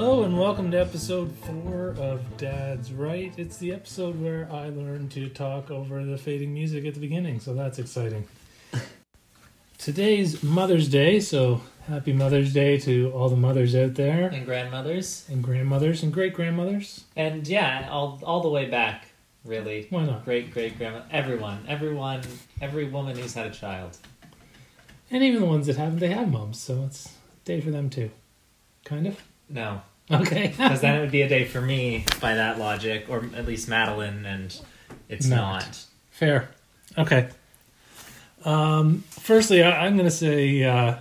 Hello and welcome to episode four of Dad's Right. It's the episode where I learned to talk over the fading music at the beginning, so that's exciting. Today's Mother's Day, so happy Mother's Day to all the mothers out there, and grandmothers, and grandmothers and great grandmothers. and yeah, all all the way back, really. Why not? Great great grandma, everyone, everyone, every woman who's had a child. And even the ones that haven't, they have moms, so it's a day for them too. Kind of. No, Okay. because then it would be a day for me by that logic, or at least Madeline, and it's Not. not. Fair. Okay. Um, firstly, I, I'm going to say uh,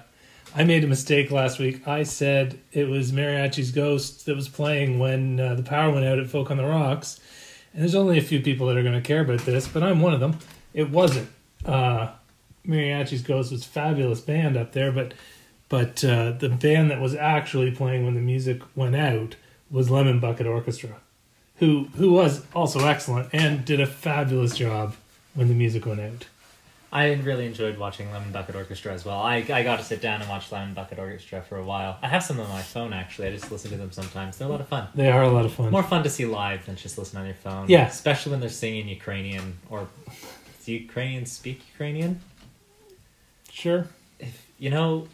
I made a mistake last week. I said it was Mariachi's Ghost that was playing when uh, the power went out at Folk on the Rocks. And there's only a few people that are going to care about this, but I'm one of them. It wasn't. Uh, Mariachi's Ghost was a fabulous band up there, but but uh, the band that was actually playing when the music went out was Lemon Bucket Orchestra who who was also excellent and did a fabulous job when the music went out. I really enjoyed watching Lemon Bucket Orchestra as well. I, I got to sit down and watch Lemon Bucket Orchestra for a while. I have some on my phone actually. I just listen to them sometimes. They're a lot of fun. They are a lot of fun. More fun to see live than just listen on your phone. Yeah. Especially when they're singing Ukrainian or do Ukrainians speak Ukrainian? Sure. If you know,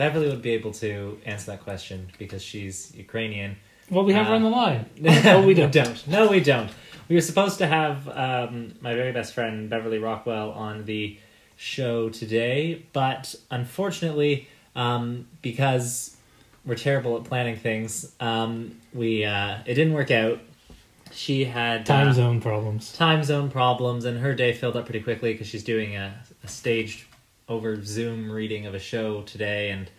Beverly would be able to answer that question because she's Ukrainian. Well, we have her Uh, on the line. Oh, we don't. don't. No, we don't. We were supposed to have um, my very best friend Beverly Rockwell on the show today, but unfortunately, um, because we're terrible at planning things, um, we uh, it didn't work out. She had Time uh, zone problems. time zone problems, and her day filled up pretty quickly because she's doing a, a staged over Zoom reading of a show today, and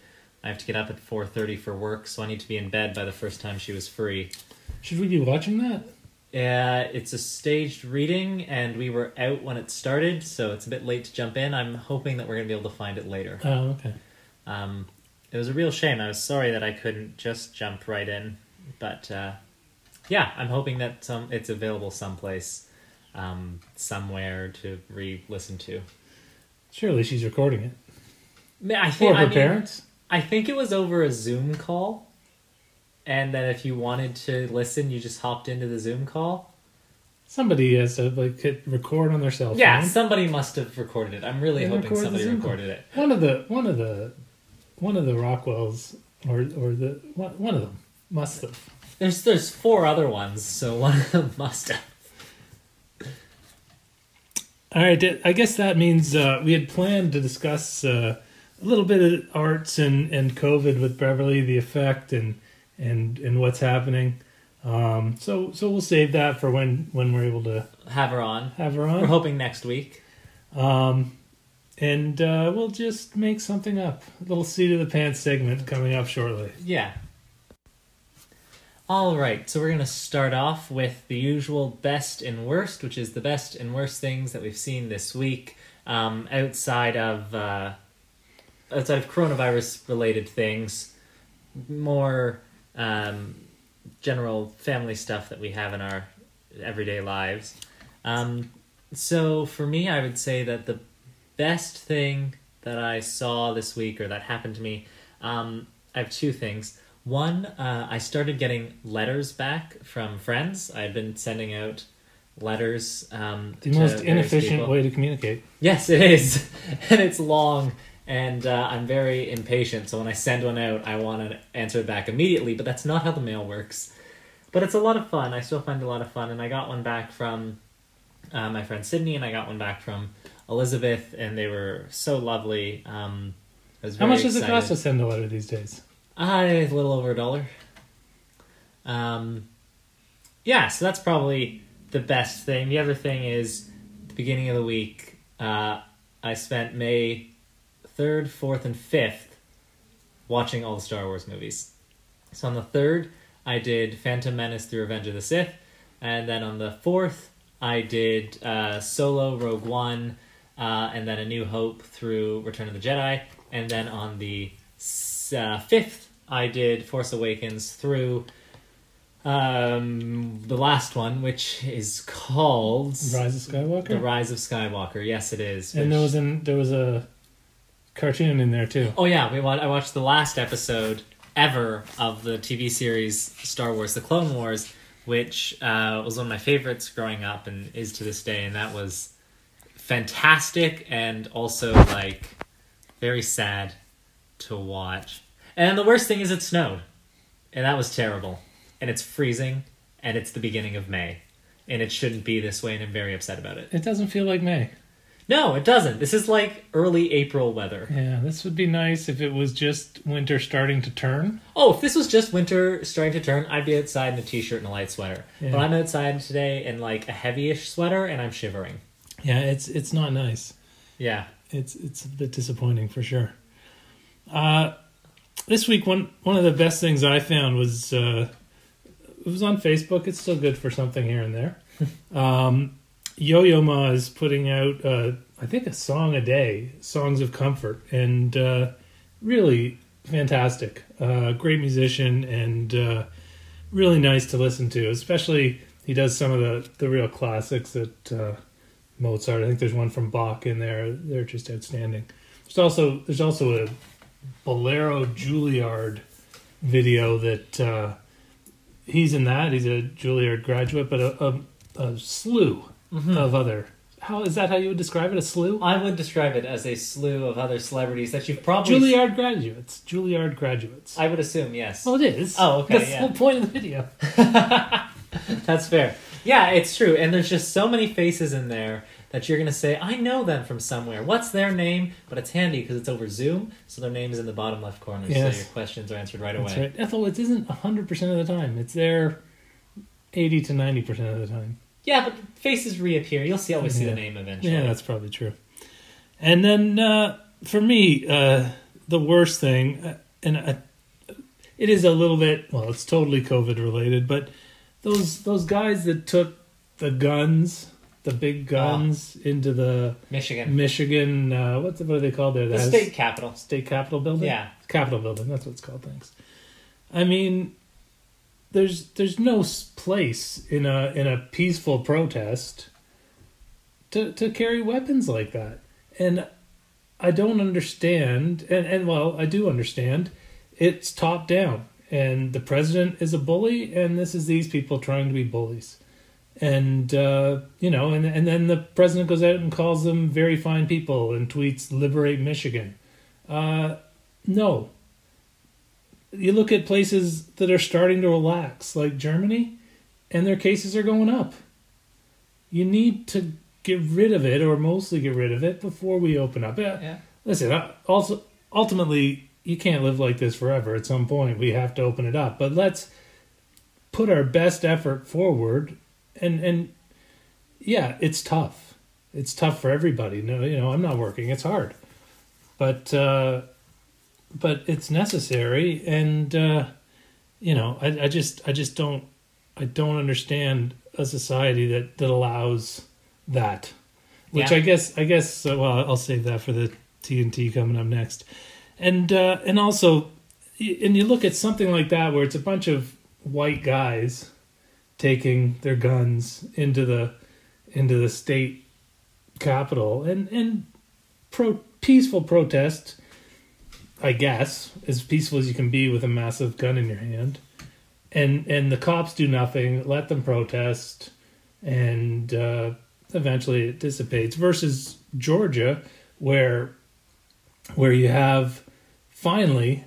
I have to get up at four thirty for work, so I need to be in bed by the first time she was free. Should we be watching that? Uh, it's a staged reading, and we were out when it started, so it's a bit late to jump in. I'm hoping that we're gonna be able to find it later. Oh, okay. Um, it was a real shame. I was sorry that I couldn't just jump right in, but uh, yeah, I'm hoping that some it's available someplace, um, somewhere to re-listen to. Surely she's recording it. I Or think her I mean, parents. I think it was over a Zoom call, and then if you wanted to listen, you just hopped into the Zoom call. Somebody has to like hit record on their cell phone. Yeah, somebody must have recorded it. I'm really And hoping somebody recorded it. One of the one of the one of the Rockwells or or the one one of them must have. There's there's four other ones, so one of them must have. All right, I guess that means uh, we had planned to discuss uh, a little bit of arts and, and COVID with Beverly, the effect and and and what's happening. Um, so so we'll save that for when when we're able to Have her on. have her on. We're hoping next week. Um, and uh, we'll just make something up. A little seat of the pants segment coming up shortly. Yeah. All right, so we're going to start off with the usual best and worst, which is the best and worst things that we've seen this week um, outside of uh, outside of coronavirus related things, more um, general family stuff that we have in our everyday lives. Um, so for me, I would say that the best thing that I saw this week or that happened to me, um, I have two things. One, uh, I started getting letters back from friends. I had been sending out letters. Um, The most inefficient people. way to communicate. Yes, it is, and it's long, and uh, I'm very impatient. So when I send one out, I want to answer it back immediately. But that's not how the mail works. But it's a lot of fun. I still find a lot of fun, and I got one back from uh, my friend Sydney, and I got one back from Elizabeth, and they were so lovely. Um, How much does it cost to send a letter these days? Uh, a little over a dollar. Um, yeah, so that's probably the best thing. The other thing is, the beginning of the week, uh, I spent May 3rd, 4th, and 5th watching all the Star Wars movies. So on the 3rd, I did Phantom Menace through Revenge of the Sith, and then on the 4th, I did uh, Solo, Rogue One, uh, and then A New Hope through Return of the Jedi, and then on the uh, 5th, I did Force Awakens through um, the last one, which is called Rise of Skywalker. The Rise of Skywalker. Yes, it is. and there was an there was a cartoon in there too. Oh yeah, we wa- I watched the last episode ever of the TV series Star Wars: The Clone Wars, which uh, was one of my favorites growing up and is to this day, and that was fantastic and also like very sad to watch. And the worst thing is it snowed, and that was terrible. And it's freezing, and it's the beginning of May, and it shouldn't be this way, and I'm very upset about it. It doesn't feel like May. No, it doesn't. This is like early April weather. Yeah, this would be nice if it was just winter starting to turn. Oh, if this was just winter starting to turn, I'd be outside in a t-shirt and a light sweater. Yeah. But I'm outside today in like a heavyish sweater, and I'm shivering. Yeah, it's it's not nice. Yeah. It's it's a bit disappointing for sure. Uh, this week one one of the best things I found was uh, it was on Facebook. It's still good for something here and there. um, Yo Yo Ma is putting out uh, I think a song a day, songs of comfort, and uh, really fantastic. Uh, great musician and uh, really nice to listen to. Especially he does some of the the real classics that. Uh, Mozart. I think there's one from Bach in there. They're just outstanding. There's also there's also a Bolero Juilliard video that uh, he's in that. He's a Juilliard graduate, but a, a, a slew of other. How is that? How you would describe it? A slew? I would describe it as a slew of other celebrities that you've probably. Juilliard graduates. Juilliard graduates. I would assume yes. well, it is. Oh, okay, That's yeah. the whole point of the video. That's fair. Yeah, it's true. And there's just so many faces in there that you're going to say, I know them from somewhere. What's their name? But it's handy because it's over Zoom, so their name is in the bottom left corner, Yes. so your questions are answered right That's away. right. Ethel, it isn't hundred percent of the time. It's there eighty to ninety percent of the time. Yeah, but faces reappear. You'll see always see the name eventually. Yeah, that's probably true. And then uh, for me, uh, the worst thing, uh, and uh, it is a little bit well, it's totally COVID related, but those those guys that took the guns, the big guns, into the Michigan. Michigan, uh, what's what are they called there? The That has- state capital. state capitol building. Yeah. Capitol building. That's what it's called. Thanks. I mean, there's there's no place in a in a peaceful protest to to carry weapons like that, and I don't understand. And and well, I do understand. It's top down, and the president is a bully, and this is these people trying to be bullies. And uh, you know, and and then the president goes out and calls them very fine people and tweets "Liberate Michigan." Uh, no. You look at places that are starting to relax, like Germany, and their cases are going up. You need to get rid of it, or mostly get rid of it, before we open up. Uh, Yeah. Listen, uh, also, ultimately, you can't live like this forever. At some point, we have to open it up. But let's put our best effort forward, and and yeah, it's tough. It's tough for everybody. No, you know, I'm not working. It's hard, but uh, but it's necessary, and uh, you know, I, I just I just don't I don't understand a society that that allows that. Which Yeah. I guess I guess uh, well I'll save that for the TNT coming up next, and uh, and also, and you look at something like that where it's a bunch of white guys taking their guns into the into the state capital. And and pro peaceful protest i guess as peaceful as you can be with a massive gun in your hand. And and the cops do nothing let them protest and uh, eventually it dissipates versus georgia where where you have finally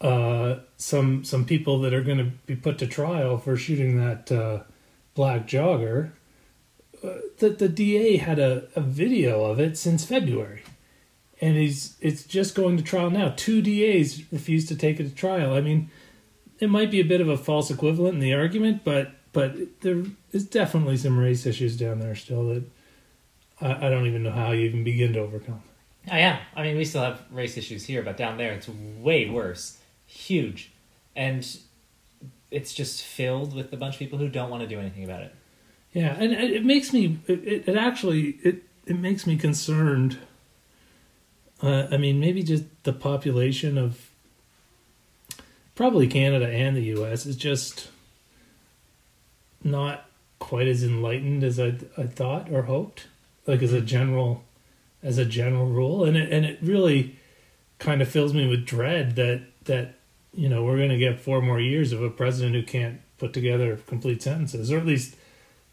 uh, some some people that are going to be put to trial for shooting that uh, black jogger. Uh, the the DA had a, a video of it since February, and he's it's just going to trial now. Two DAs refused to take it to trial. I mean, it might be a bit of a false equivalent in the argument, but but there is definitely some race issues down there still that I, I don't even know how you even begin to overcome. Oh, yeah. I mean, we still have race issues here, but down there it's way worse. Huge. And it's just filled with a bunch of people who don't want to do anything about it. Yeah, and it makes me it, it, it actually it it makes me concerned. Uh, I mean, maybe just the population of probably Canada and the U.S. is just not quite as enlightened as I I thought or hoped. Like as a general, as a general rule, and it and it really kind of fills me with dread that that you know, we're going to get four more years of a president who can't put together complete sentences, or at least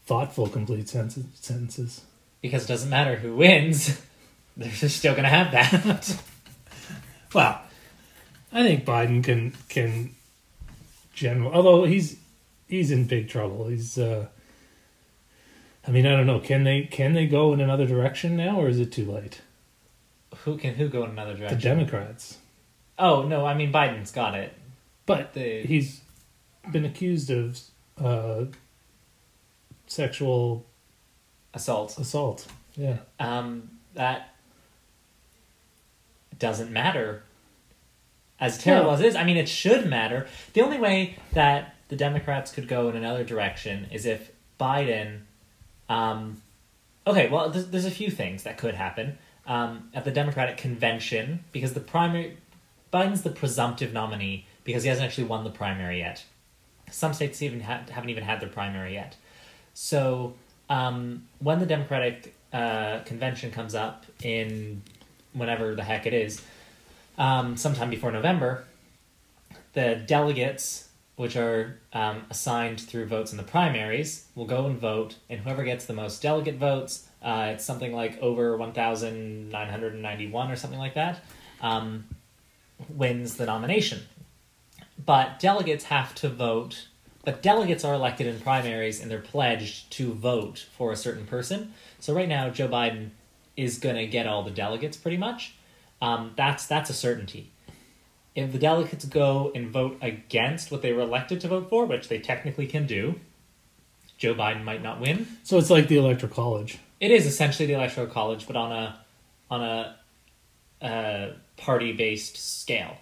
thoughtful complete senten- sentences. Because it doesn't matter who wins, they're just still going to have that. Well, I think Biden can can general, although he's he's in big trouble. He's, uh, I mean, I don't know. Can they can they go in another direction now, or is it too late? who can who go in another direction? The? Democrats, oh no, I mean Biden's got it. but The he's been accused of uh, sexual assault. assault. Yeah. Um, that doesn't matter. As terrible Well- as it is, I mean, it should matter. The only way that the Democrats could go in another direction is if Biden. Um, okay, well, there's, there's a few things that could happen um, at the Democratic convention because the primary Biden's the presumptive nominee because he hasn't actually won the primary yet. Some states even ha- haven't even had their primary yet. So um, when the Democratic uh, convention comes up in whenever the heck it is, um, sometime before November, the delegates, which are um, assigned through votes in the primaries, will go and vote, and whoever gets the most delegate votes, uh, it's something like over 1,991 or something like that, um, wins the nomination. But delegates have to vote. But delegates are elected in primaries and they're pledged to vote for a certain person. So right now, Joe Biden is going to get all the delegates pretty much. Um, that's that's a certainty. If the delegates go and vote against what they were elected to vote for, which they technically can do, Joe Biden might not win. So it's like the electoral college. It is essentially the electoral college, but on a on a uh, party based scale.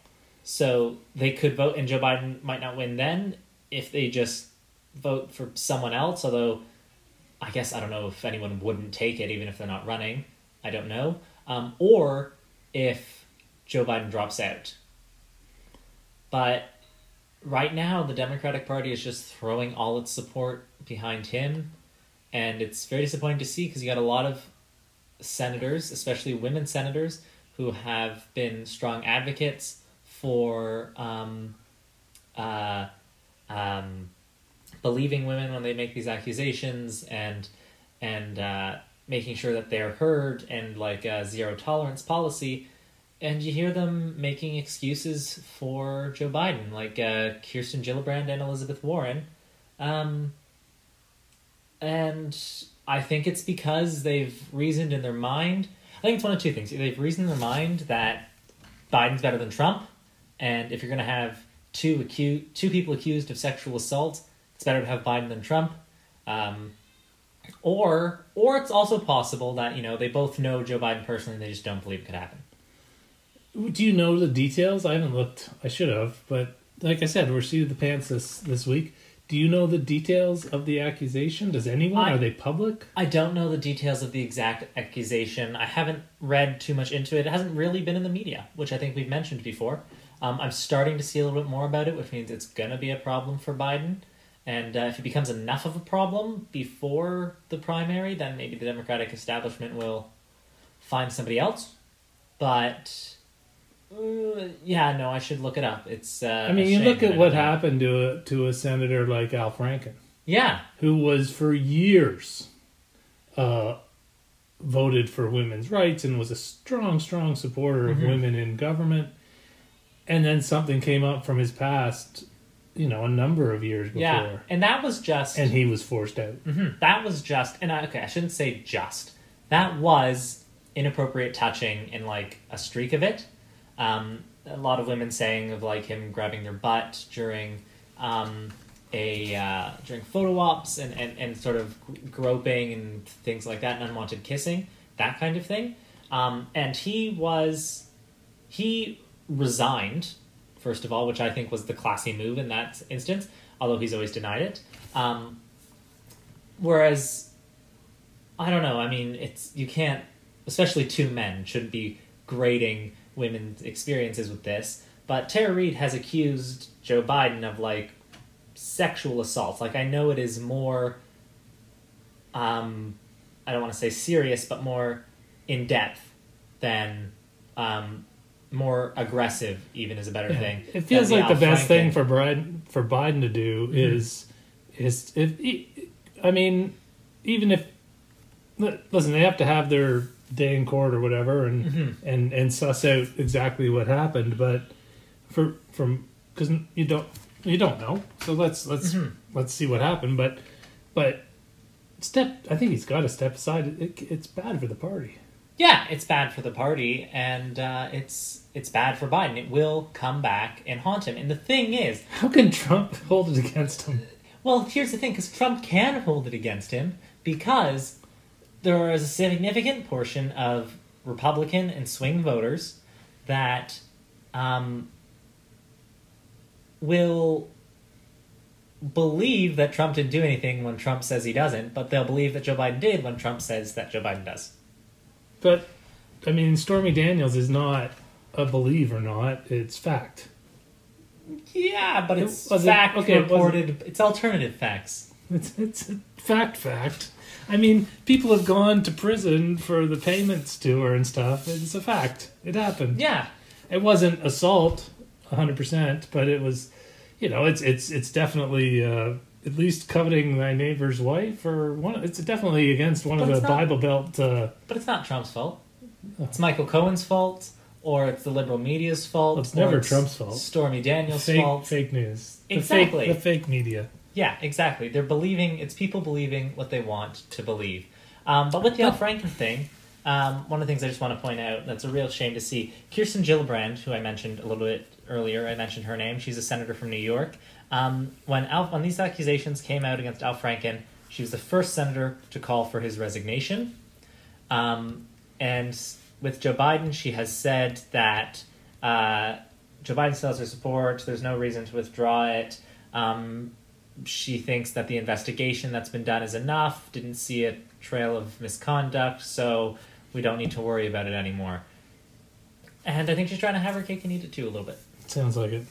So they could vote, and Joe Biden might not win then if they just vote for someone else. Although I guess I don't know if anyone wouldn't take it, even if they're not running. I don't know. Um, or if Joe Biden drops out. But right now, the Democratic Party is just throwing all its support behind him, and it's very disappointing to see because you got a lot of senators, especially women senators, who have been strong advocates for um, uh, um, believing women when they make these accusations and and uh, making sure that they're heard and like a zero tolerance policy. And you hear them making excuses for Joe Biden, like uh, Kirsten Gillibrand and Elizabeth Warren. Um, and I think it's because they've reasoned in their mind. I think it's one of two things. They've reasoned in their mind that Biden's better than Trump, and if you're going to have two acu- two people accused of sexual assault, it's better to have Biden than Trump. Um, or or it's also possible that you know they both know Joe Biden personally, and they just don't believe it could happen. Do you know the details? I haven't looked. I should have, but like I said, we're seated the pants this this week. Do you know the details of the accusation? Does anyone? I- Are they public? I don't know the details of the exact accusation. I haven't read too much into it. It hasn't really been in the media, which I think we've mentioned before. Um, I'm starting to see a little bit more about it, which means it's going to be a problem for Biden. And uh, if it becomes enough of a problem before the primary, then maybe the Democratic establishment will find somebody else. But uh, yeah, no, I should look it up. It's. Uh, I mean, you look at what know. happened to a, to a senator like Al Franken, Yeah, who was for years uh, voted for women's rights and was a strong, strong supporter of Mhm. women in government. And then something came up from his past, you know, a number of years before, yeah, and that was just. and he was forced out. hmm That was just, and I, okay, I shouldn't say just. That was inappropriate touching in like a streak of it. Um, a lot of women saying of like him grabbing their butt during um, a uh, during photo ops and, and, and sort of groping and things like that, and unwanted kissing, that kind of thing. Um, and he was he resigned first of all, which I think was the classy move in that instance, although he's always denied it. Um, whereas, I don't know. I mean, it's you can't, especially two men shouldn't be grading women's experiences with this. But Tara Reade has accused Joe Biden of like sexual assault. Like I know it is more. Um, I don't want to say serious, but more in depth than um, more aggressive. Even is a better Yeah. thing. It feels like the best thing Franken. for Biden for Biden to do is is if I mean even if listen they have to have their day in court or whatever and Mhm. and and suss out exactly what happened but for from because you don't you don't know so let's let's Mhm. let's see what happened but but step I think he's got to step aside it, it's bad for the party Yeah, it's bad for the party, and uh, it's it's bad for Biden. It will come back and haunt him. And the thing is, how can Trump hold it against him well, here's the thing: because Trump can hold it against him because there is a significant portion of Republican and swing voters that um, will believe that Trump didn't do anything when Trump says he doesn't, but they'll believe that Joe Biden did when Trump says that Joe Biden does. But I mean, Stormy Daniels is not a believe or not; it's fact. Yeah, but it's wasn't- fact it wasn't- reported. It's alternative facts. It's it's a fact. Fact. I mean, people have gone to prison for the payments to her and stuff. It's a fact. It happened. Yeah, It wasn't assault, hundred percent, but it was. You know, it's it's it's definitely uh, at least coveting thy neighbor's wife, or one. It's definitely against one But of the not- Bible Belt. Uh, but it's not Trump's fault. It's Michael Cohen's fault, or it's the liberal media's fault. It's never Trump's fault. Stormy Daniels' fake fault. fake news. The Exactly. fake, the fake media. Yeah, exactly. They're believing. It's people believing what they want to believe. Um, but with the Al Franken thing, um, one of the things I just want to point out that's a real shame to see. Kirsten Gillibrand, who I mentioned a little bit earlier, I mentioned her name. She's a senator from New York. Um, when Al, when these accusations came out against Al Franken, she was the first senator to call for his resignation. Um, and with Joe Biden, she has said that uh, Joe Biden still has her support. There's no reason to withdraw it. Um, she thinks that the investigation that's been done is enough. Didn't see a trail of misconduct, so we don't need to worry about it anymore. And I think she's trying to have her cake and eat it too a little bit. Sounds like it.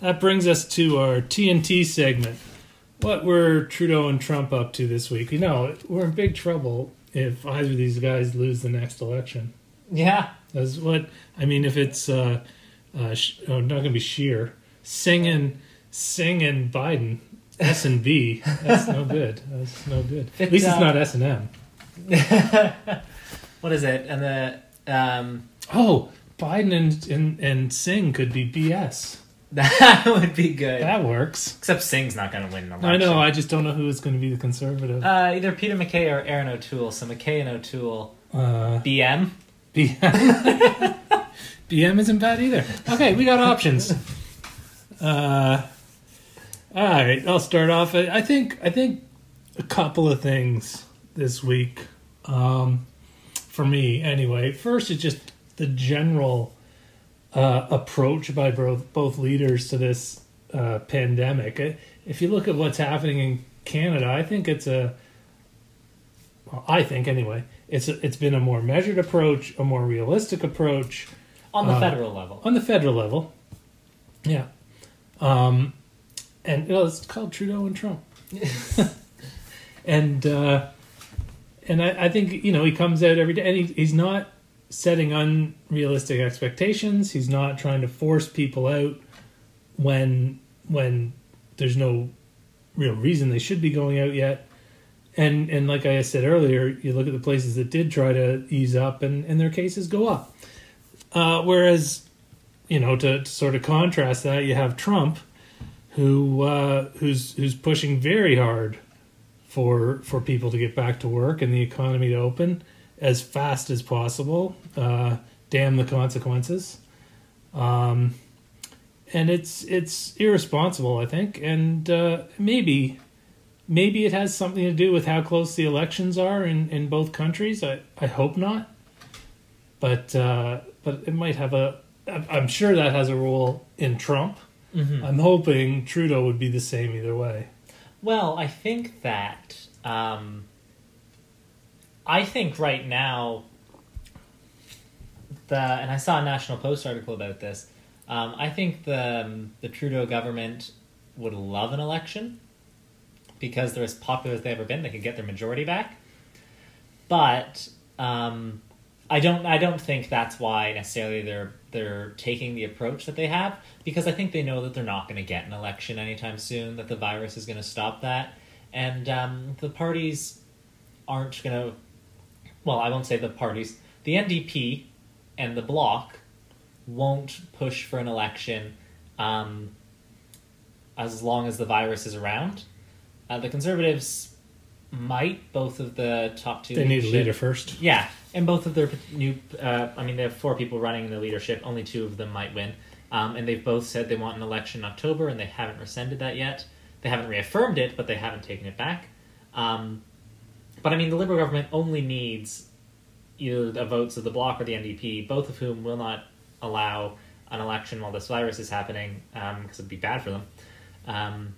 That brings us to our TNT segment. What were Trudeau and Trump up to this week? You know, we're in big trouble if either of these guys lose the next election. Yeah, That's what I mean. If it's uh, uh, sh- oh, not going to be Scheer singing, singing Biden S and B, that's no good. That's no good. At least it's not S and M. what is it? And the um, Oh, Biden and, and and Singh could be BS. that would be good. That works. Except Singh's not going to win an election. I know. I just don't know who is going to be the conservative. Uh, either Peter MacKay or Erin O'Toole. So MacKay and O'Toole. Uh, BM. BM. BM isn't bad either. Okay, we got options. Uh, all right, I'll start off. I think I think a couple of things this week um, for me. Anyway, first is just the general uh, approach by both both leaders to this uh, pandemic. If you look at what's happening in Canada, I think it's a well, I think anyway, it's a, it's been a more measured approach, a more realistic approach On the Uh, federal level. on the federal level. Yeah, um, and you know, it's called Trudeau and Trump, and uh, and I, I think you know he comes out every day, and he, he's not setting unrealistic expectations. He's not trying to force people out when when there's no real reason they should be going out yet. And and like I said earlier, you look at the places that did try to ease up, and, and their cases go up. Uh, whereas, you know, to, to sort of contrast that, you have Trump, who uh, who's who's pushing very hard for for people to get back to work and the economy to open as fast as possible. Uh, damn the consequences. Um, and it's it's irresponsible, I think, and uh, maybe maybe it has something to do with how close the elections are in, in both countries. I, I hope not, but uh, but it might have a. I'm sure that has a role in Trump. Mhm. I'm hoping Trudeau would be the same either way. Well, I think that um, I think right now the and I saw a National Post article about this. Um, I think the um, the Trudeau government would love an election because they're as popular as they ever been. They could get their majority back, but um, I don't I don't think that's why necessarily they're they're taking the approach that they have because I think they know that they're not going to get an election anytime soon that the virus is going to stop that. And um, the parties aren't going to well I won't say the parties the NDP and the bloc won't push for an election um, as long as the virus is around. Uh, the conservatives might both of the top two They need a leader first. yeah, and both of their new, uh, I mean, they have four people running in the leadership. Only two of them might win. Um, and they've both said they want an election in October, and they haven't rescinded that yet. They haven't reaffirmed it, but they haven't taken it back. Um, but I mean, the Liberal government only needs either the votes of the Bloc or the NDP, both of whom will not allow an election while this virus is happening because it'd be bad for them.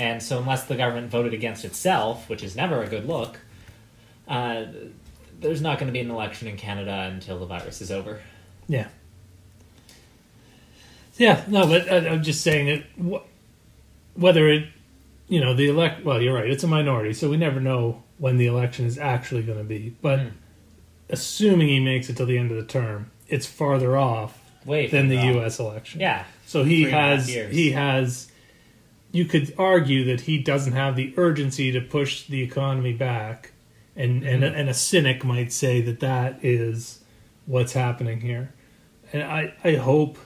And so, unless the government voted against itself, which is never a good look, uh, there's not going to be an election in Canada until the virus is over. Yeah. Yeah, no, but I, I'm just saying that wh- Whether it, you know, the elect. Well, you're right. It's a minority, so we never know when the election is actually going to be. But Mm. assuming he makes it till the end of the term, it's farther off Way than the off. U.S. election. Yeah, So he Three and a half has. He has. You could argue that he doesn't have the urgency to push the economy back, and and Mhm. and a cynic might say that that is what's happening here, and I I hope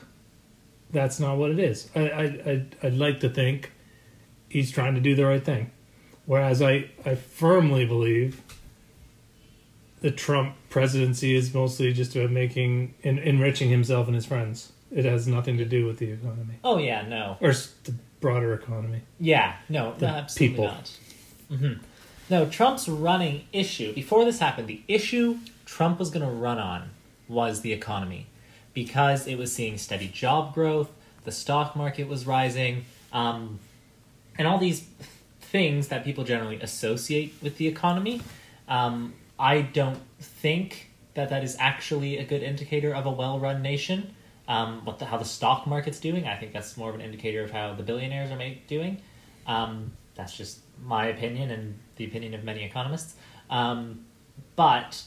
that's not what it is. I I I'd, I'd like to think he's trying to do the right thing, whereas I I firmly believe the Trump presidency is mostly just about making en- enriching himself and his friends. It has nothing to do with the economy Oh yeah, no. or the broader economy. Yeah, no, The absolutely people. not. hmm No, Trump's running issue before this happened. The issue Trump was going to run on was the economy because it was seeing steady job growth, the stock market was rising, um, and all these things that people generally associate with the economy. Um, I don't think that that is actually a good indicator of a well-run nation. Um, what the, how the stock market's doing, I think that's more of an indicator of how the billionaires are doing. Um, that's just my opinion and the opinion of many economists. Um, but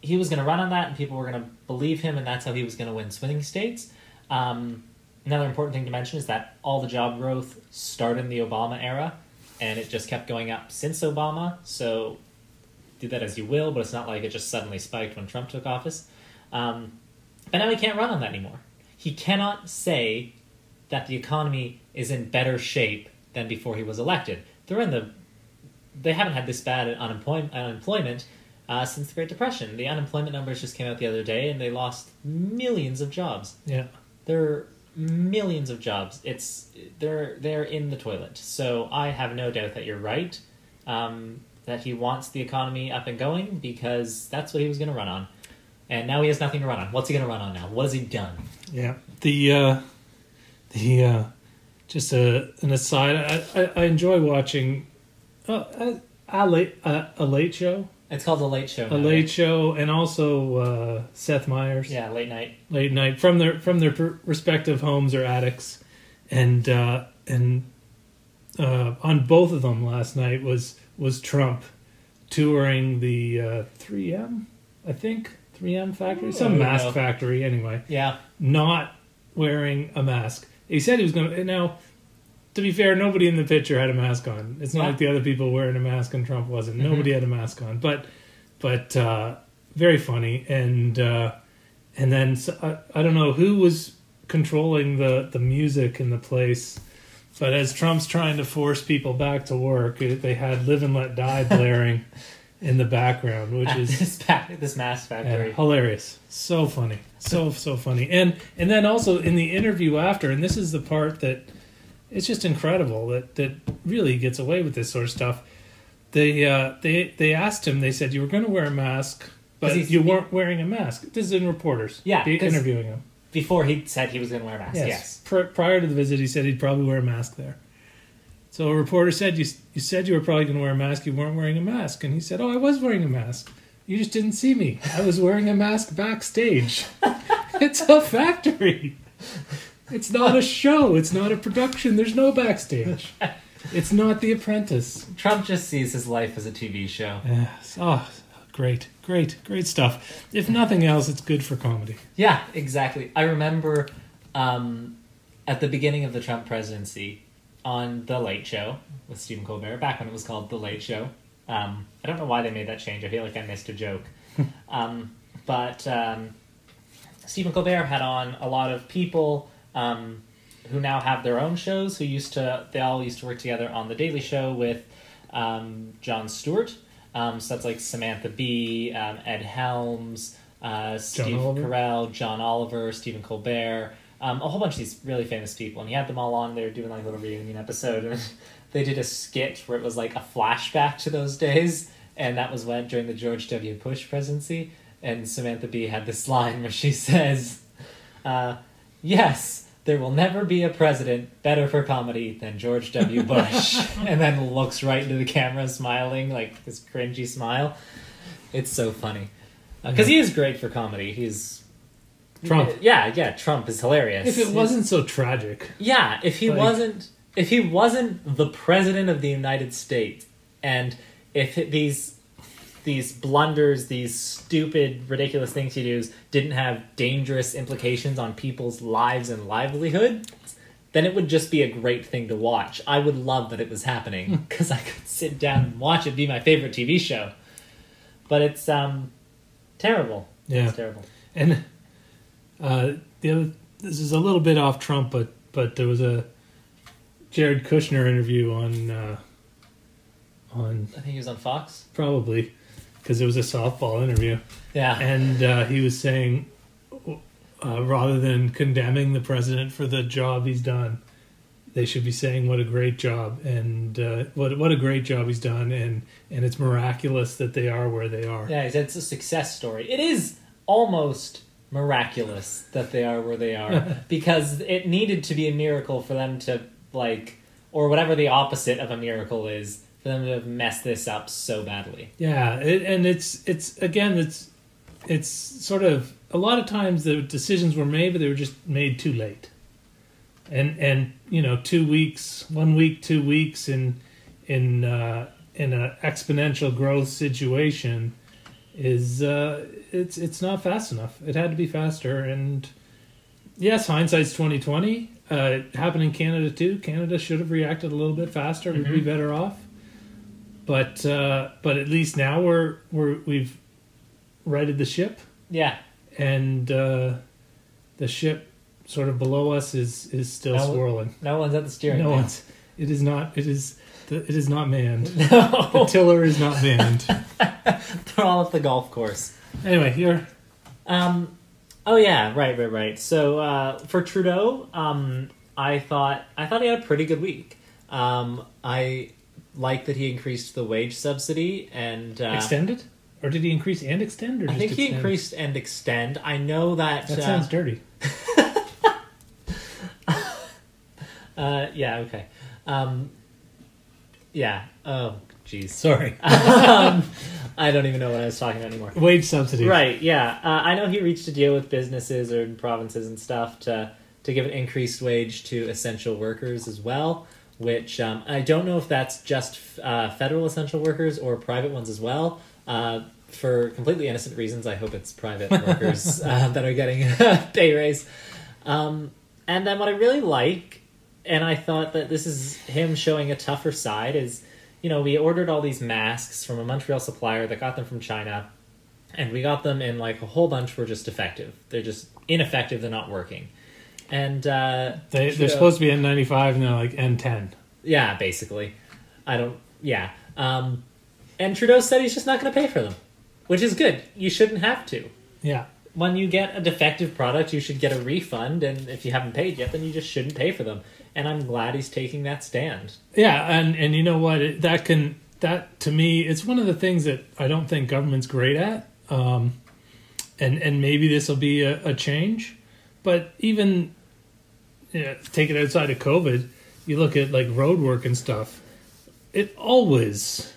he was going to run on that, and people were going to believe him, and that's how he was going to win swing states. Um, another important thing to mention is that all the job growth started in the Obama era, and it just kept going up since Obama. So do that as you will, but it's not like it just suddenly spiked when Trump took office. Um, but now he can't run on that anymore. He cannot say that the economy is in better shape than before he was elected. They're in the they haven't had this bad unemployment unemployment uh, since the Great Depression. The unemployment numbers just came out the other day, and they lost millions of jobs. Yeah. There are millions of jobs. It's they're they're in the toilet. So I have no doubt that you're right. Um, that he wants the economy up and going because that's what he was going to run on, and now he has nothing to run on. What's he going to run on now? What has he done? Yeah. The uh the uh just a an aside I I, I enjoy watching uh, a, a late a, a late show, It's called the Late Show. a now, late right? show and also uh Seth Meyers. Yeah, late night. late night from their from their per- respective homes or attics, and uh, and uh, on both of them last night was was Trump touring the uh, 3M, I think 3M factory, some mask know. factory anyway, Yeah, not wearing a mask. He said he was going to now. To be fair, nobody in the picture had a mask on. It's not Yeah. like the other people wearing a mask and Trump wasn't. Mhm. Nobody had a mask on, but but uh, very funny and uh, and then so, I, I don't know who was controlling the the music in the place, but as Trump's trying to force people back to work, it, they had "Live and Let Die" blaring in the background, which is this fac- this mask yeah, factory. hilarious. So funny. So so funny. And and then also in the interview after, and this is the part that it's just incredible that that really gets away with this sort of stuff. They uh they they asked him, they said you were gonna wear a mask, but you weren't wearing a mask. This is in reporters. Yeah, interviewing him. Before he said he was going to wear a mask. Yes. Yes. Pri- prior to the visit, he said he'd probably wear a mask there. So a reporter said, "You you said you were probably going to wear a mask. You weren't wearing a mask." And he said, "Oh, I was wearing a mask. You just didn't see me. I was wearing a mask backstage. it's a factory. It's not a show. It's not a production. There's no backstage. It's not The Apprentice. Trump just sees his life as a TV show. Yes. Oh, great, great, great stuff. If nothing else, it's good for comedy. Yeah, exactly. I remember um, at the beginning of the Trump presidency on The Late Show with Stephen Colbert, back when it was called The Late Show. Um, I don't know why they made that change. I feel like I missed a joke. um, but um, Stephen Colbert had on a lot of people um, who now have their own shows. Who used to they all used to work together on The Daily Show with um, Jon Stewart. Um, so that's like Samantha Bee, um, Ed Helms, uh, Steve Oliver? Carell, John Oliver, Stephen Colbert, um, a whole bunch of these really famous people. And he had them all on there doing like a little reunion episode. And they did a skit where it was like a flashback to those days. And that was when during the George W. Bush presidency. And Samantha Bee had this line where she says, uh, Yes, there will never be a president better for comedy than George W. Bush. and then looks right into the camera, smiling like this cringy smile. It's so funny because he is great for comedy. He's Trump. Yeah, yeah. Trump is hilarious. If it wasn't so tragic, yeah, if he Like- wasn't, if he wasn't the president of the United States, and if it- these these blunders, these stupid, ridiculous things he does didn't have dangerous implications on people's lives and livelihood, then it would just be a great thing to watch. I would love that it was happening because I could sit down and watch it. Be my favorite TV show. But it's um terrible. Yeah. It's terrible. and uh, the other this is a little bit off Trump, but but there was a Jared Kushner interview on uh, on I think he was on Fox. probably because it was a softball interview, Yeah. and uh, he was saying uh, rather than condemning the president for the job he's done, they should be saying what a great job and uh, what what a great job he's done, and and it's miraculous that they are where they are. Yeah, he it's a success story. It is almost miraculous that they are where they are because it needed to be a miracle for them to like, or whatever the opposite of a miracle is, for them to have messed this up so badly. Yeah, it, and it's it's again it's it's sort of a lot of times the decisions were made, but they were just made too late. And and you know, two weeks, one week, two weeks in in uh, in an exponential growth situation is uh, it's it's not fast enough. It had to be faster. And yes, hindsight's twenty twenty. Uh, it happened in Canada too. Canada should have reacted a little bit faster. We'd be Mhm. better off. But uh, but at least now we're we're we've righted the ship, Yeah, and uh, the ship sort of below us is is still Now- swirling. no one's at the steering No one's. It is not. It is. It is not manned. No. The tiller is not manned. they're all at the golf course. Anyway, here. Um, oh yeah, right, right, right. So uh, for Trudeau, um, I thought I thought he had a pretty good week. Um, I like that he increased the wage subsidy and uh, Extended, or did he increase and extend? Or I think he extend? increased and extend. I know that. That uh, sounds dirty. uh, yeah. Okay. Um, yeah. Oh, jeez. Sorry. um, I don't even know what I was talking about anymore. Wage subsidy. Right, yeah. Uh, I know he reached a deal with businesses or provinces and stuff to to give an increased wage to essential workers as well. Which um, I don't know if that's just uh, federal essential workers or private ones as well. Uh, for completely innocent reasons, I hope it's private workers uh, that are getting a pay raise. Um, and then what I really like, and I thought that this is him showing a tougher side, is you know we ordered all these masks from a Montreal supplier that got them from China and we got them in like a whole bunch were just defective. They're just ineffective. They're not working. And uh, they, they're supposed to be N95 and they're like N10. yeah, basically. I don't. Yeah. Um, and Trudeau said he's just not going to pay for them, which is good. You shouldn't have to. Yeah. When you get a defective product, you should get a refund, and if you haven't paid yet, then you just shouldn't pay for them. And I'm glad he's taking that stand. Yeah, and and you know what? It, that can that to me, it's one of the things that I don't think government's great at. Um, and and maybe this will be a, a change, but even you know, take it outside of COVID, you look at like road work and stuff. It always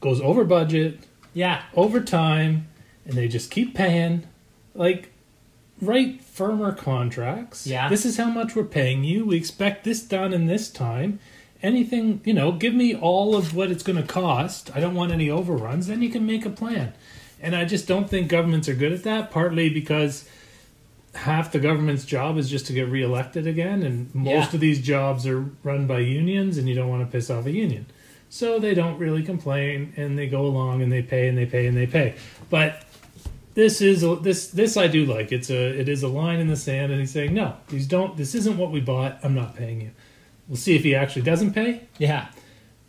goes over budget, Yeah. over time, and they just keep paying. Like, write firmer contracts. Yeah. This is how much we're paying you. We expect this done in this time. anything, you know, give me all of what it's going to cost. I don't want any overruns. Then you can make a plan. And I just don't think governments are good at that, partly because half the government's job is just to get reelected again. And most Yeah. of these jobs are run by unions, and you don't want to piss off a union. So they don't really complain and they go along and they pay and they pay and they pay. But this is this this I do like. It's a it is a line in the sand, and he's saying no, these don't. This isn't what we bought. I'm not paying you. We'll see if he actually doesn't pay, Yeah,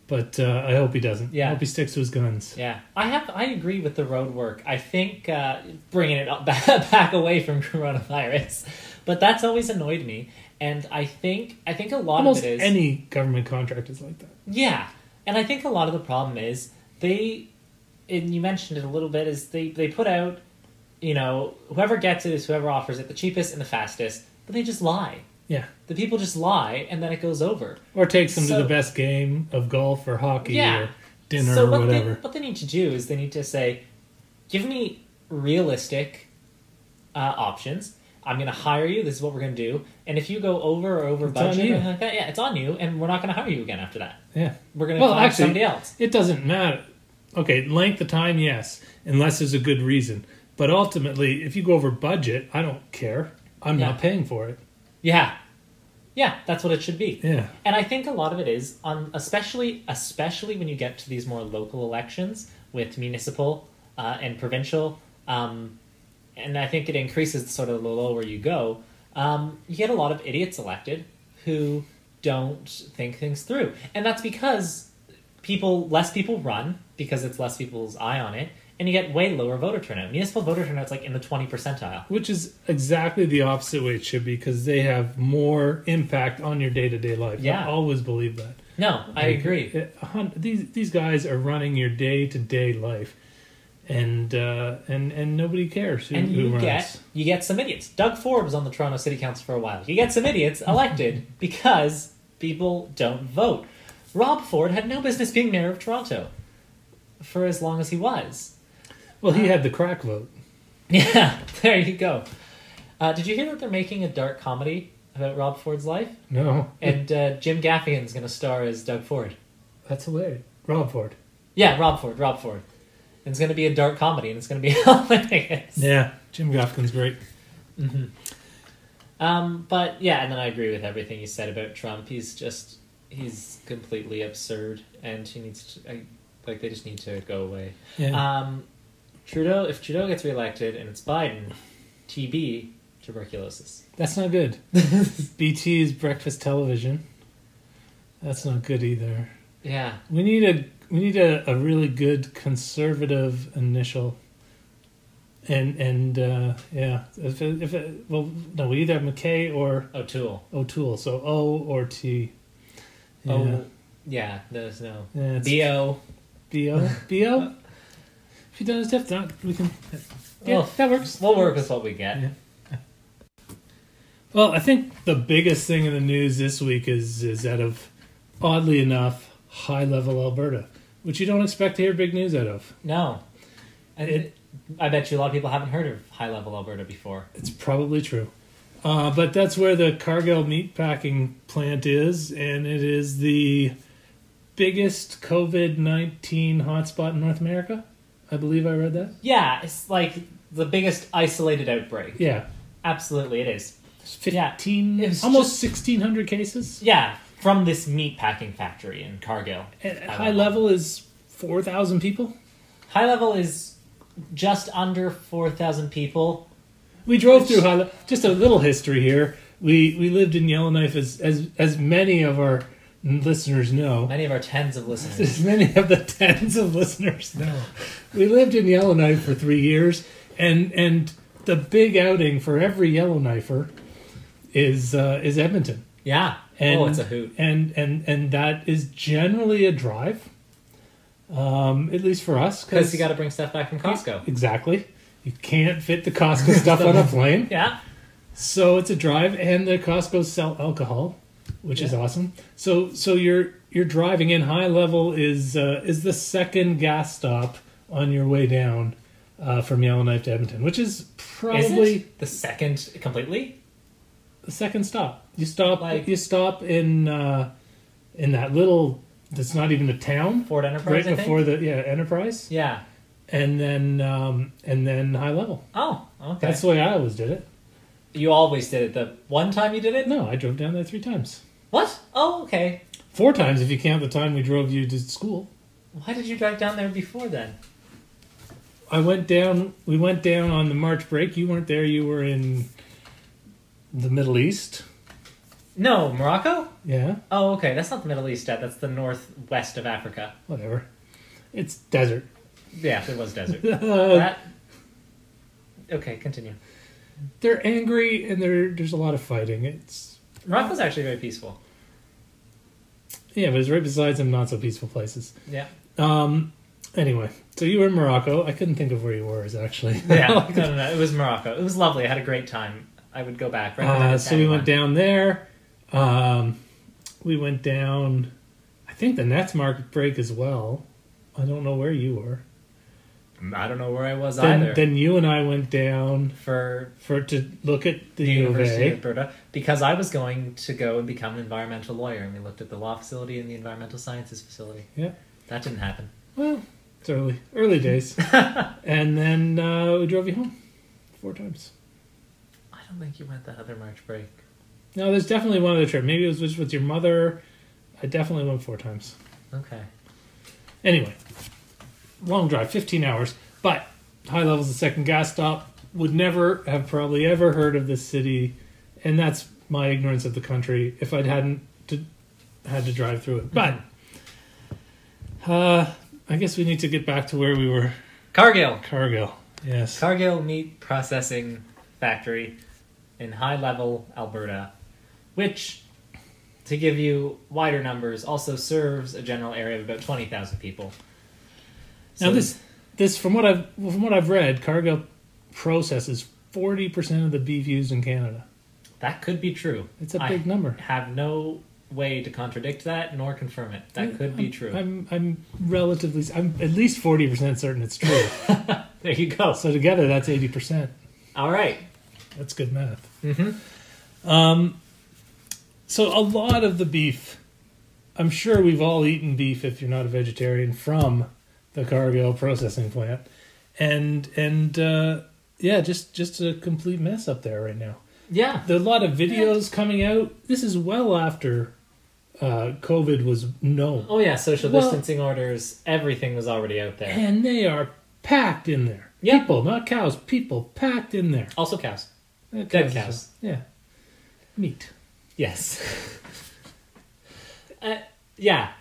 but uh, I hope he doesn't. Yeah. I hope he sticks to his guns. yeah. I have. I agree with the road work. I think uh, bringing it up, back away from coronavirus, but that's always annoyed me. And I think I think a lot Almost of it is any government contract is like that. Yeah, and I think a lot of the problem is they, and you mentioned it a little bit, is they they put out, you know, whoever gets it is whoever offers it the cheapest and the fastest, but they just lie. Yeah, The people just lie, and then it goes over. or takes them So- to the best game of golf or hockey Yeah. or dinner so or what whatever. They, what they need to do is they need to say, give me realistic uh, options. I'm going to hire you. This is what we're going to do. And if you go over or over It's budget, or you. anything like that, yeah, it's on you, and we're not going to hire you again after that. yeah. We're going to Well, find actually- somebody else. It doesn't matter. Okay, length of time, yes, unless there's a good reason. But ultimately, if you go over budget, I don't care. I'm Yeah. not paying for it. Yeah, yeah, that's what it should be. Yeah. And I think a lot of it is on, especially especially when you get to these more local elections with municipal uh, and provincial, um, and I think it increases the sort of the lower you go. Um, you get a lot of idiots elected who don't think things through, and that's because people less people run because it's less people's eye on it, and you get way lower voter turnout. Municipal voter turnout's like in the twenty percentile. Which is exactly the opposite way it should be because they have more impact on your day to day life. Yeah. I always believe that. No, I Like, agree. it- these these guys are running your day to day life, and uh, and and nobody cares who, and who you runs. get you get some idiots. Doug Ford was on the Toronto City Council for a while. You get some idiots elected because people don't vote. Rob Ford had no business being mayor of Toronto for as long as he was. Well, he had the crack vote. Yeah, there you go. Uh, did you hear that they're making a dark comedy about Rob Ford's life? No, And uh, Jim Gaffigan's going to star as Doug Ford. that's hilarious. Rob Ford. Yeah, Rob Ford, Rob Ford. And it's going to be a dark comedy, and it's going to be hilarious. Yeah, Jim Gaffigan's great. Um, but yeah, and then I agree with everything you said about Trump. He's just he's completely absurd, and he needs to I, like they just need to go away. Yeah. Um, Trudeau, if Trudeau gets reelected and it's Biden, TB tuberculosis. That's not good. BT is breakfast television. That's not good either. Yeah, We need a we need a, a really good conservative initial. And and uh, yeah, if it, if it, well, no, we either have MacKay or O'Toole. O'Toole, so O or T. Yeah. Oh, yeah. There's no yeah, it's Bo. B-O? B-O? If you don't diff, not we can. Yeah, Well, that works. We'll work with what we get. Yeah. Well, I think the biggest thing in the news this week is is out of, oddly enough, high level Alberta, which you don't expect to hear big news out of. No, and It- I bet you a lot of people haven't heard of high level Alberta before. It's probably true. Uh, but that's where the Cargill meatpacking plant is, and it is the biggest COVID 19 hotspot in North America. I believe I read that. Yeah, it's like the biggest isolated outbreak. Yeah. Absolutely, it is. It's Yeah, 15, it was almost 1,600 cases. Yeah, from this meat packing factory in Cargill. At High high level is 4,000 people. High level is just under 4,000 people. We drove Which- through high level. Just a little history here. We we lived in Yellowknife, as as as many of our listeners know. Many of our tens of listeners. As many of the tens of listeners know. We lived in Yellowknife for three years, and and the big outing for every Yellowknifer is uh, is Edmonton. Yeah. And, oh, it's a hoot. And and and that is generally a drive. Um, at least for us, Because you got to bring stuff back from Costco. exactly. You can't fit the Costco stuff on a plane. Yeah. So it's a drive, and the Costco sell alcohol, which is awesome. So so you're you're driving in. High level is uh, is the second gas stop on your way down uh, from Yellowknife to Edmonton, which is Is probably it the second completely? the second stop. You stop Like- you stop in uh, in that little. That's not even a town. Ford Enterprise. right before the yeah Enterprise, Yeah. and then um, and then high level. Oh, okay. That's the way I always did it. You always did it. The one time you did it? No, I drove down there three times. What? Oh, okay. Four times if you count the time we drove you to school. Why did you drive down there before then? I went down. We went down on the March break. You weren't there. You were in the Middle East. No, Morocco? Yeah, Oh, okay. That's not the Middle East yet. That's the northwest of Africa. whatever. It's desert. Yeah, it was desert. That. Okay, continue. they're angry and there there's a lot of fighting. It's Morocco's actually very peaceful. yeah, but it's right beside some not so peaceful places. Yeah. Um. Anyway, so you were in Morocco. I couldn't think of where you were. Is actually Yeah. no, no, no. It was Morocco. It was lovely. I had a great time. I would go back. Uh, so we went down there. Um, we went down. I think the Nets market break as well. I don't know where you were. I don't know where I was Then, either. then you and I went down for for to look at the, the U of University of Alberta because I was going to go and become an environmental lawyer, and we looked at the law facility and the environmental sciences facility. Yeah. That didn't happen. Well, it's early, early days. and then uh, we drove you home four times. I don't think you went that other March break. No, there's definitely one other trip. Maybe it was with your mother. I definitely went four times. Okay. Anyway, long drive, 15 hours. But high levels, the second gas stop. Would never have probably ever heard of this city, and that's my ignorance of the country. If I'd hadn't to, had to drive through it, but uh, I guess we need to get back to where we were. Cargill. Cargill, yes. Cargill Meat Processing Factory in High Level, Alberta, which, to give you wider numbers, also serves a general area of about 20,000 people. Now this this from what I've from what I've read, Cargill processes 40 percent of the beef used in Canada. That could be true. It's a I big number. have no way to contradict that nor confirm it. That could be I'm- true. I'm I'm relatively I'm at least 40 percent certain it's true. there you go. So together, that's eighty percent. All right. That's good math. Mm-hmm. Um, so a lot of the beef, I'm sure we've all eaten beef if you're not a vegetarian from the Cargill processing plant, and and uh, yeah, just just a complete mess up there right now. Yeah. There are a lot of videos coming out. This is well after uh, COVID was known, Oh, yeah. Social Well- distancing orders. Everything was already out there. and they are packed in there. Yeah. People, not cows, people packed in there. Also, cows. Uh, Dead is- cows. Yeah. Meat. Yes. uh, yeah.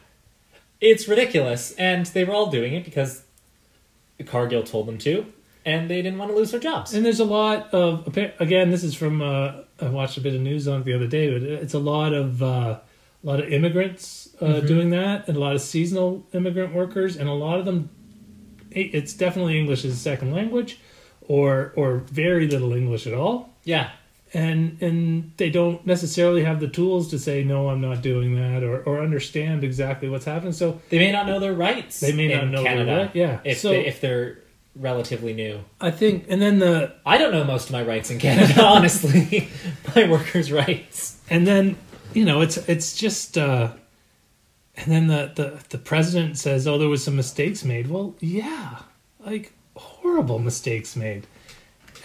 It's ridiculous. And they were all doing it because Cargill told them to, and they didn't want to lose their jobs. And there's a lot of again. This is from uh, I watched a bit of news on it the other day, but it's a lot of uh, a lot of immigrants uh, Mhm. doing that, and a lot of seasonal immigrant workers, and a lot of them. It's definitely English as a second language, or or very little English at all, yeah. And and they don't necessarily have the tools to say no, I'm not doing that, or or understand exactly what's happening. So They may not know their rights. they may not know their Canada right- yeah. If, so they, if they're relatively new. I think, and then the I don't know most of my rights in Canada, honestly. my workers' rights. and then you know it's it's just uh and then the the the president says oh there was some mistakes made well yeah like horrible mistakes made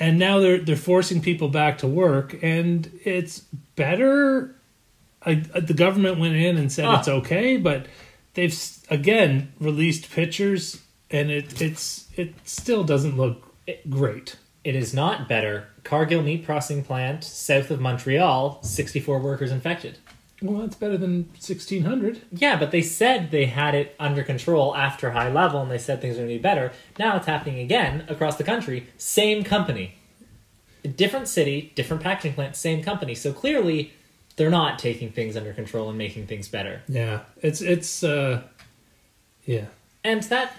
and now they're they're forcing people back to work and it's better I, the government went in and said Ah. it's okay but they've again released pictures and it it's it still doesn't look great It is not better. Cargill Meat Processing Plant, south of Montreal, 64 workers infected. Well that's better than 1600 Yeah, but they said they had it under control after high level and they said things are going to be better. Now it's happening again across the country. Same company. Different city, different packaging plant, same company. So clearly they're not taking things under control and making things better. yeah it's it's uh yeah And that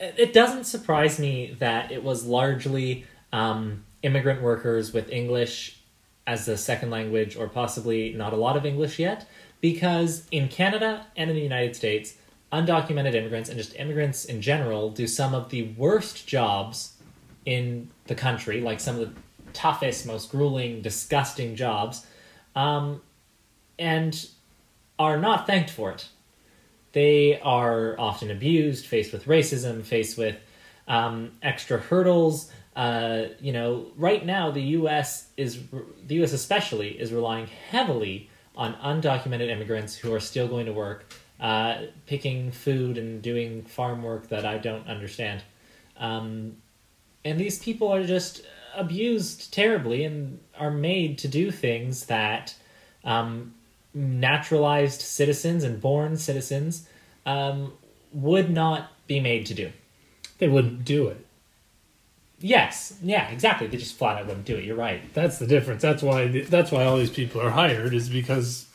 it doesn't surprise me that it was largely um, immigrant workers with English as a second language, or possibly not a lot of English yet, because in Canada and in the United States, undocumented immigrants and just immigrants in general do some of the worst jobs in the country, like some of the toughest, most grueling, disgusting jobs. Um, and are not thanked for it. They are often abused, faced with racism, faced with um, extra hurdles. Uh, you know, right now the U.S. is the U.S. especially is relying heavily on undocumented immigrants who are still going to work, uh, picking food and doing farm work that I don't understand. Um, and these people are just abused terribly and are made to do things that um, naturalized citizens and born citizens um, would not be made to do. They wouldn't do it. Yes, yeah, exactly. They just flat out wouldn't do it. You're right. That's the difference. That's why that's why all these people are hired is because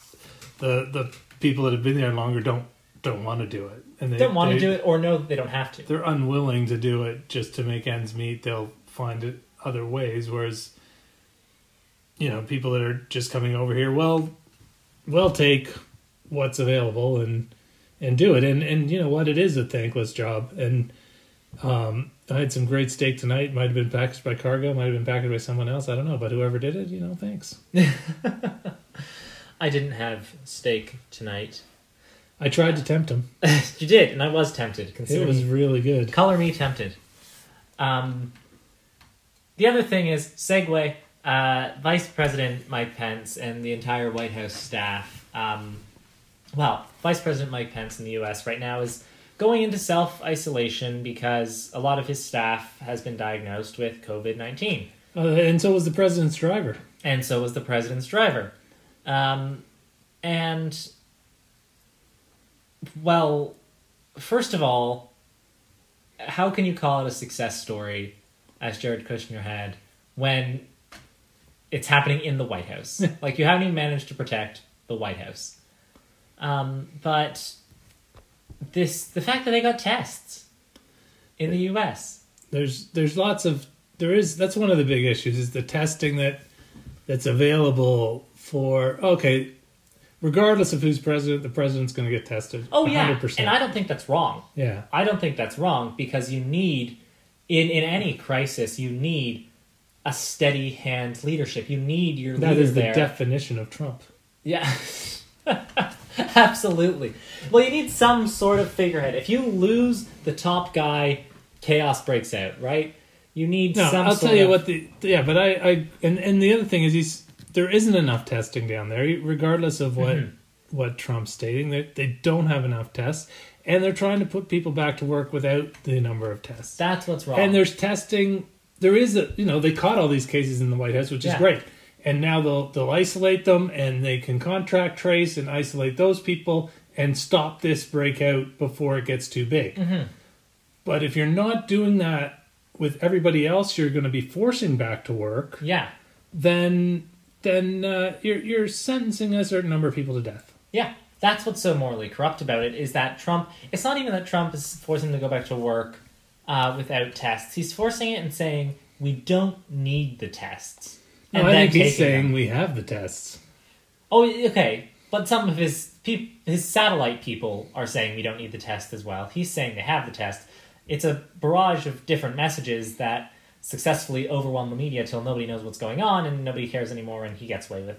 the the people that have been there longer don't don't want to do it and they don't want to do it or know they don't have to. They're unwilling to do it just to make ends meet. They'll find it other ways. Whereas, you know, people that are just coming over here, well, well, take what's available and and do it. And and you know what, it is a thankless job. And um, I had some great steak tonight. Might have been packaged by Cargill. Might have been packaged by someone else. I don't know. But whoever did it, you know, thanks. I didn't have steak tonight. I tried to tempt him. you did, and I was tempted. It was really good. Color me tempted. Um, the other thing is segue. Uh, Vice President Mike Pence and the entire White House staff. Um, well, Vice President Mike Pence in the U.S. right now is going into self isolation because a lot of his staff has been diagnosed with COVID nineteen. Uh, and so was the president's driver. And so was the president's driver. Um, and well, first of all, how can you call it a success story, as Jared Kushner had, when it's happening in the White House? like you haven't even managed to protect the White House. Um, but this, the fact that they got tests in the U.S. There's there's lots of there is that's one of the big issues is the testing that that's available for okay regardless of who's president, the president's going to get tested. Oh yeah, 100%. and I don't think that's wrong. Yeah, I don't think that's wrong because you need in in any crisis you need a steady hand leadership. You need your that is the there. definition of Trump. Yeah. Absolutely. Well, you need some sort of figurehead. If you lose the top guy, chaos breaks out, right? You need no, some. I'll tell you what the yeah, but I, I and and the other thing is he's there isn't enough testing down there, regardless of what mm-hmm. what Trump's stating. They they don't have enough tests, and they're trying to put people back to work without the number of tests. That's what's wrong. And there's testing. There is a you know they caught all these cases in the White House, which is great. And now they'll they'll isolate them, and they can contract trace and isolate those people and stop this breakout before it gets too big. Mm-hmm. But if you're not doing that with everybody else, you're going to be forcing back to work. Yeah. Then then uh, you're you're sentencing a certain number of people to death. Yeah, that's what's so morally corrupt about it is that Trump. It's not even that Trump is forcing them to go back to work uh, without tests. He's forcing it and saying we don't need the tests. No, I think he's saying them. we have the tests. Oh, okay, but some of his peop- his satellite people are saying we don't need the test as well. He's saying they have the test. It's a barrage of different messages that successfully overwhelm the media till nobody knows what's going on and nobody cares anymore and he gets away with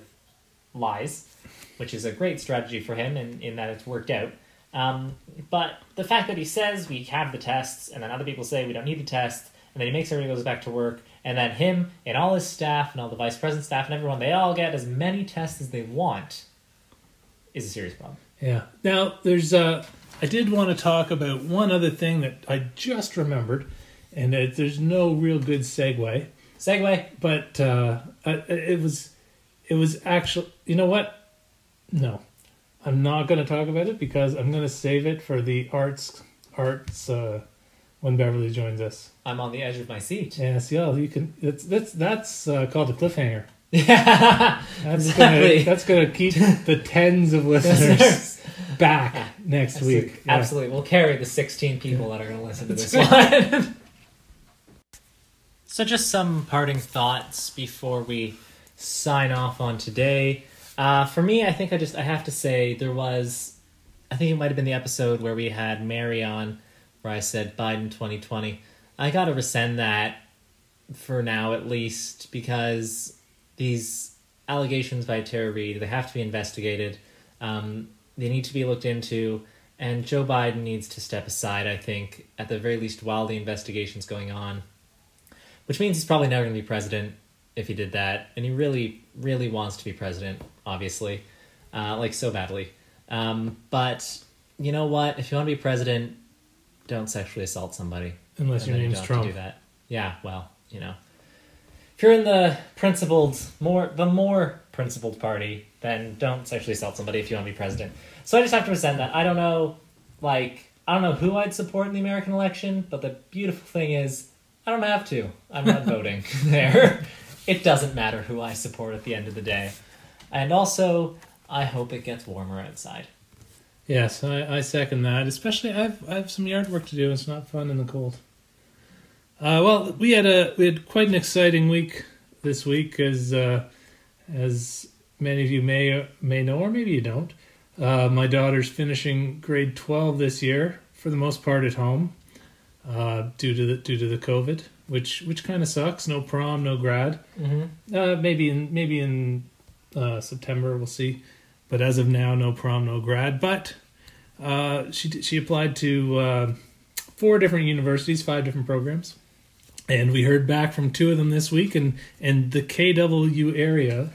lies, which is a great strategy for him in, in that it's worked out. Um, but the fact that he says we have the tests and then other people say we don't need the test, and then he makes everybody goes back to work and then him and all his staff and all the vice president staff and everyone they all get as many tests as they want is a serious problem. Yeah. Now there's uh I did want to talk about one other thing that I just remembered and there's no real good segue. Segue, but uh, it was it was actually you know what? No, I'm not going to talk about it because I'm going to save it for the arts arts uh, when Beverly joins us. I'm on the edge of my seat. Yes, yeah, you can. That's that's that's uh, called a cliffhanger. Yeah, that's exactly. gonna that's gonna keep the tens of listeners back next absolutely. week. Yeah. Absolutely, we'll carry the 16 people yeah. that are gonna listen to this one. So, just some parting thoughts before we sign off on today. Uh, for me, I think I just I have to say there was, I think it might have been the episode where we had Mary on, where I said Biden twenty twenty. I gotta rescind that for now at least because these allegations by Tara Reade they have to be investigated. Um, they need to be looked into, and Joe Biden needs to step aside. I think at the very least while the investigation's going on, which means he's probably never going to be president if he did that, and he really, really wants to be president, obviously, uh, like so badly. Um, but you know what? If you want to be president, don't sexually assault somebody. Unless your you name's don't Trump. Do that. Yeah, well, you know. If you're in the principled, more the more principled party, then don't sexually assault somebody if you want to be president. So I just have to resent that. I don't know, like I don't know who I'd support in the American election, but the beautiful thing is I don't have to. I'm not voting there. It doesn't matter who I support at the end of the day. And also, I hope it gets warmer outside. Yes, I, I second that. Especially, I've I have some yard work to do. It's not fun in the cold. Uh, well, we had a we had quite an exciting week this week, as uh, as many of you may may know, or maybe you don't. Uh, my daughter's finishing grade twelve this year, for the most part at home, uh, due to the due to the COVID, which which kind of sucks. No prom, no grad. Mm-hmm. Uh, maybe in maybe in uh, September we'll see, but as of now, no prom, no grad. But uh, she she applied to uh, four different universities, five different programs, and we heard back from two of them this week. And and the KW area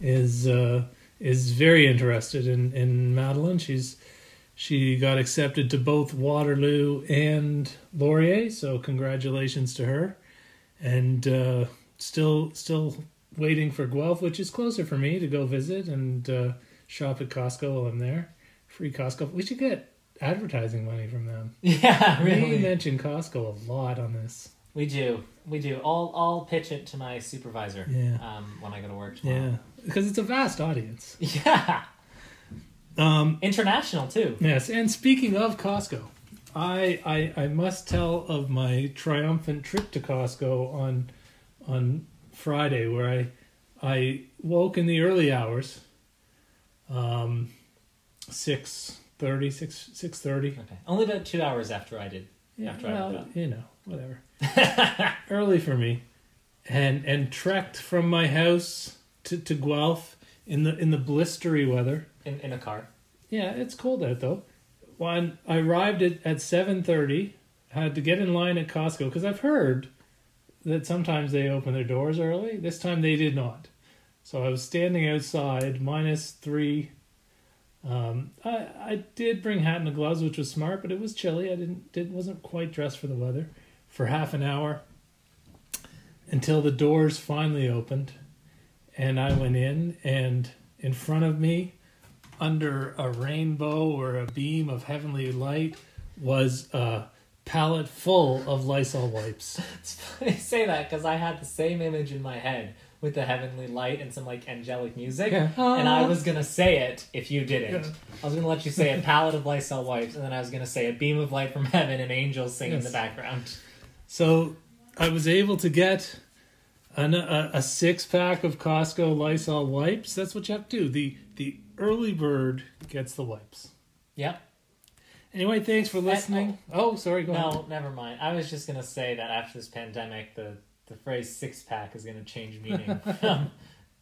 is uh, is very interested in in Madeline. She's she got accepted to both Waterloo and Laurier, so congratulations to her. And uh, still still waiting for Guelph, which is closer for me to go visit and uh, shop at Costco while I'm there. Free Costco. We should get advertising money from them. Yeah, really. We mention Costco a lot on this. We do. We do. I'll I'll pitch it to my supervisor. Yeah. Um, when I go to work Yeah, because it's a vast audience. Yeah. Um, International too. Yes, and speaking of Costco, I, I I must tell of my triumphant trip to Costco on on Friday, where I I woke in the early hours, um, six thirty, six six thirty. Okay. Only about two hours after I did. Yeah, After I well, up. you know, whatever. early for me, and and trekked from my house to, to Guelph in the in the blistery weather. In in a car. Yeah, it's cold out though. When I arrived at at seven thirty, had to get in line at Costco because I've heard that sometimes they open their doors early. This time they did not. So I was standing outside, minus three. Um, I I did bring hat and gloves, which was smart, but it was chilly. I didn't did wasn't quite dressed for the weather for half an hour until the doors finally opened, and I went in, and in front of me under a rainbow or a beam of heavenly light was a pallet full of Lysol wipes. It's funny you say that because I had the same image in my head with the heavenly light and some like angelic music. Yeah. And I was gonna say it if you didn't. Yeah. I was gonna let you say a pallet of Lysol wipes, and then I was gonna say a beam of light from heaven and angels singing in the background. So I was able to get an, a, a six pack of Costco Lysol wipes. That's what you have to do. The the early bird gets the wipes. Yep. Anyway, thanks for listening. Oh, sorry, go No, ahead. never mind. I was just gonna say that after this pandemic, the the phrase six pack is gonna change meaning from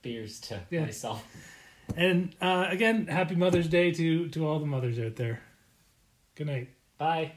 beers to Yeah. Lysol. And uh, again, happy Mother's Day to to all the mothers out there. Good night. Bye.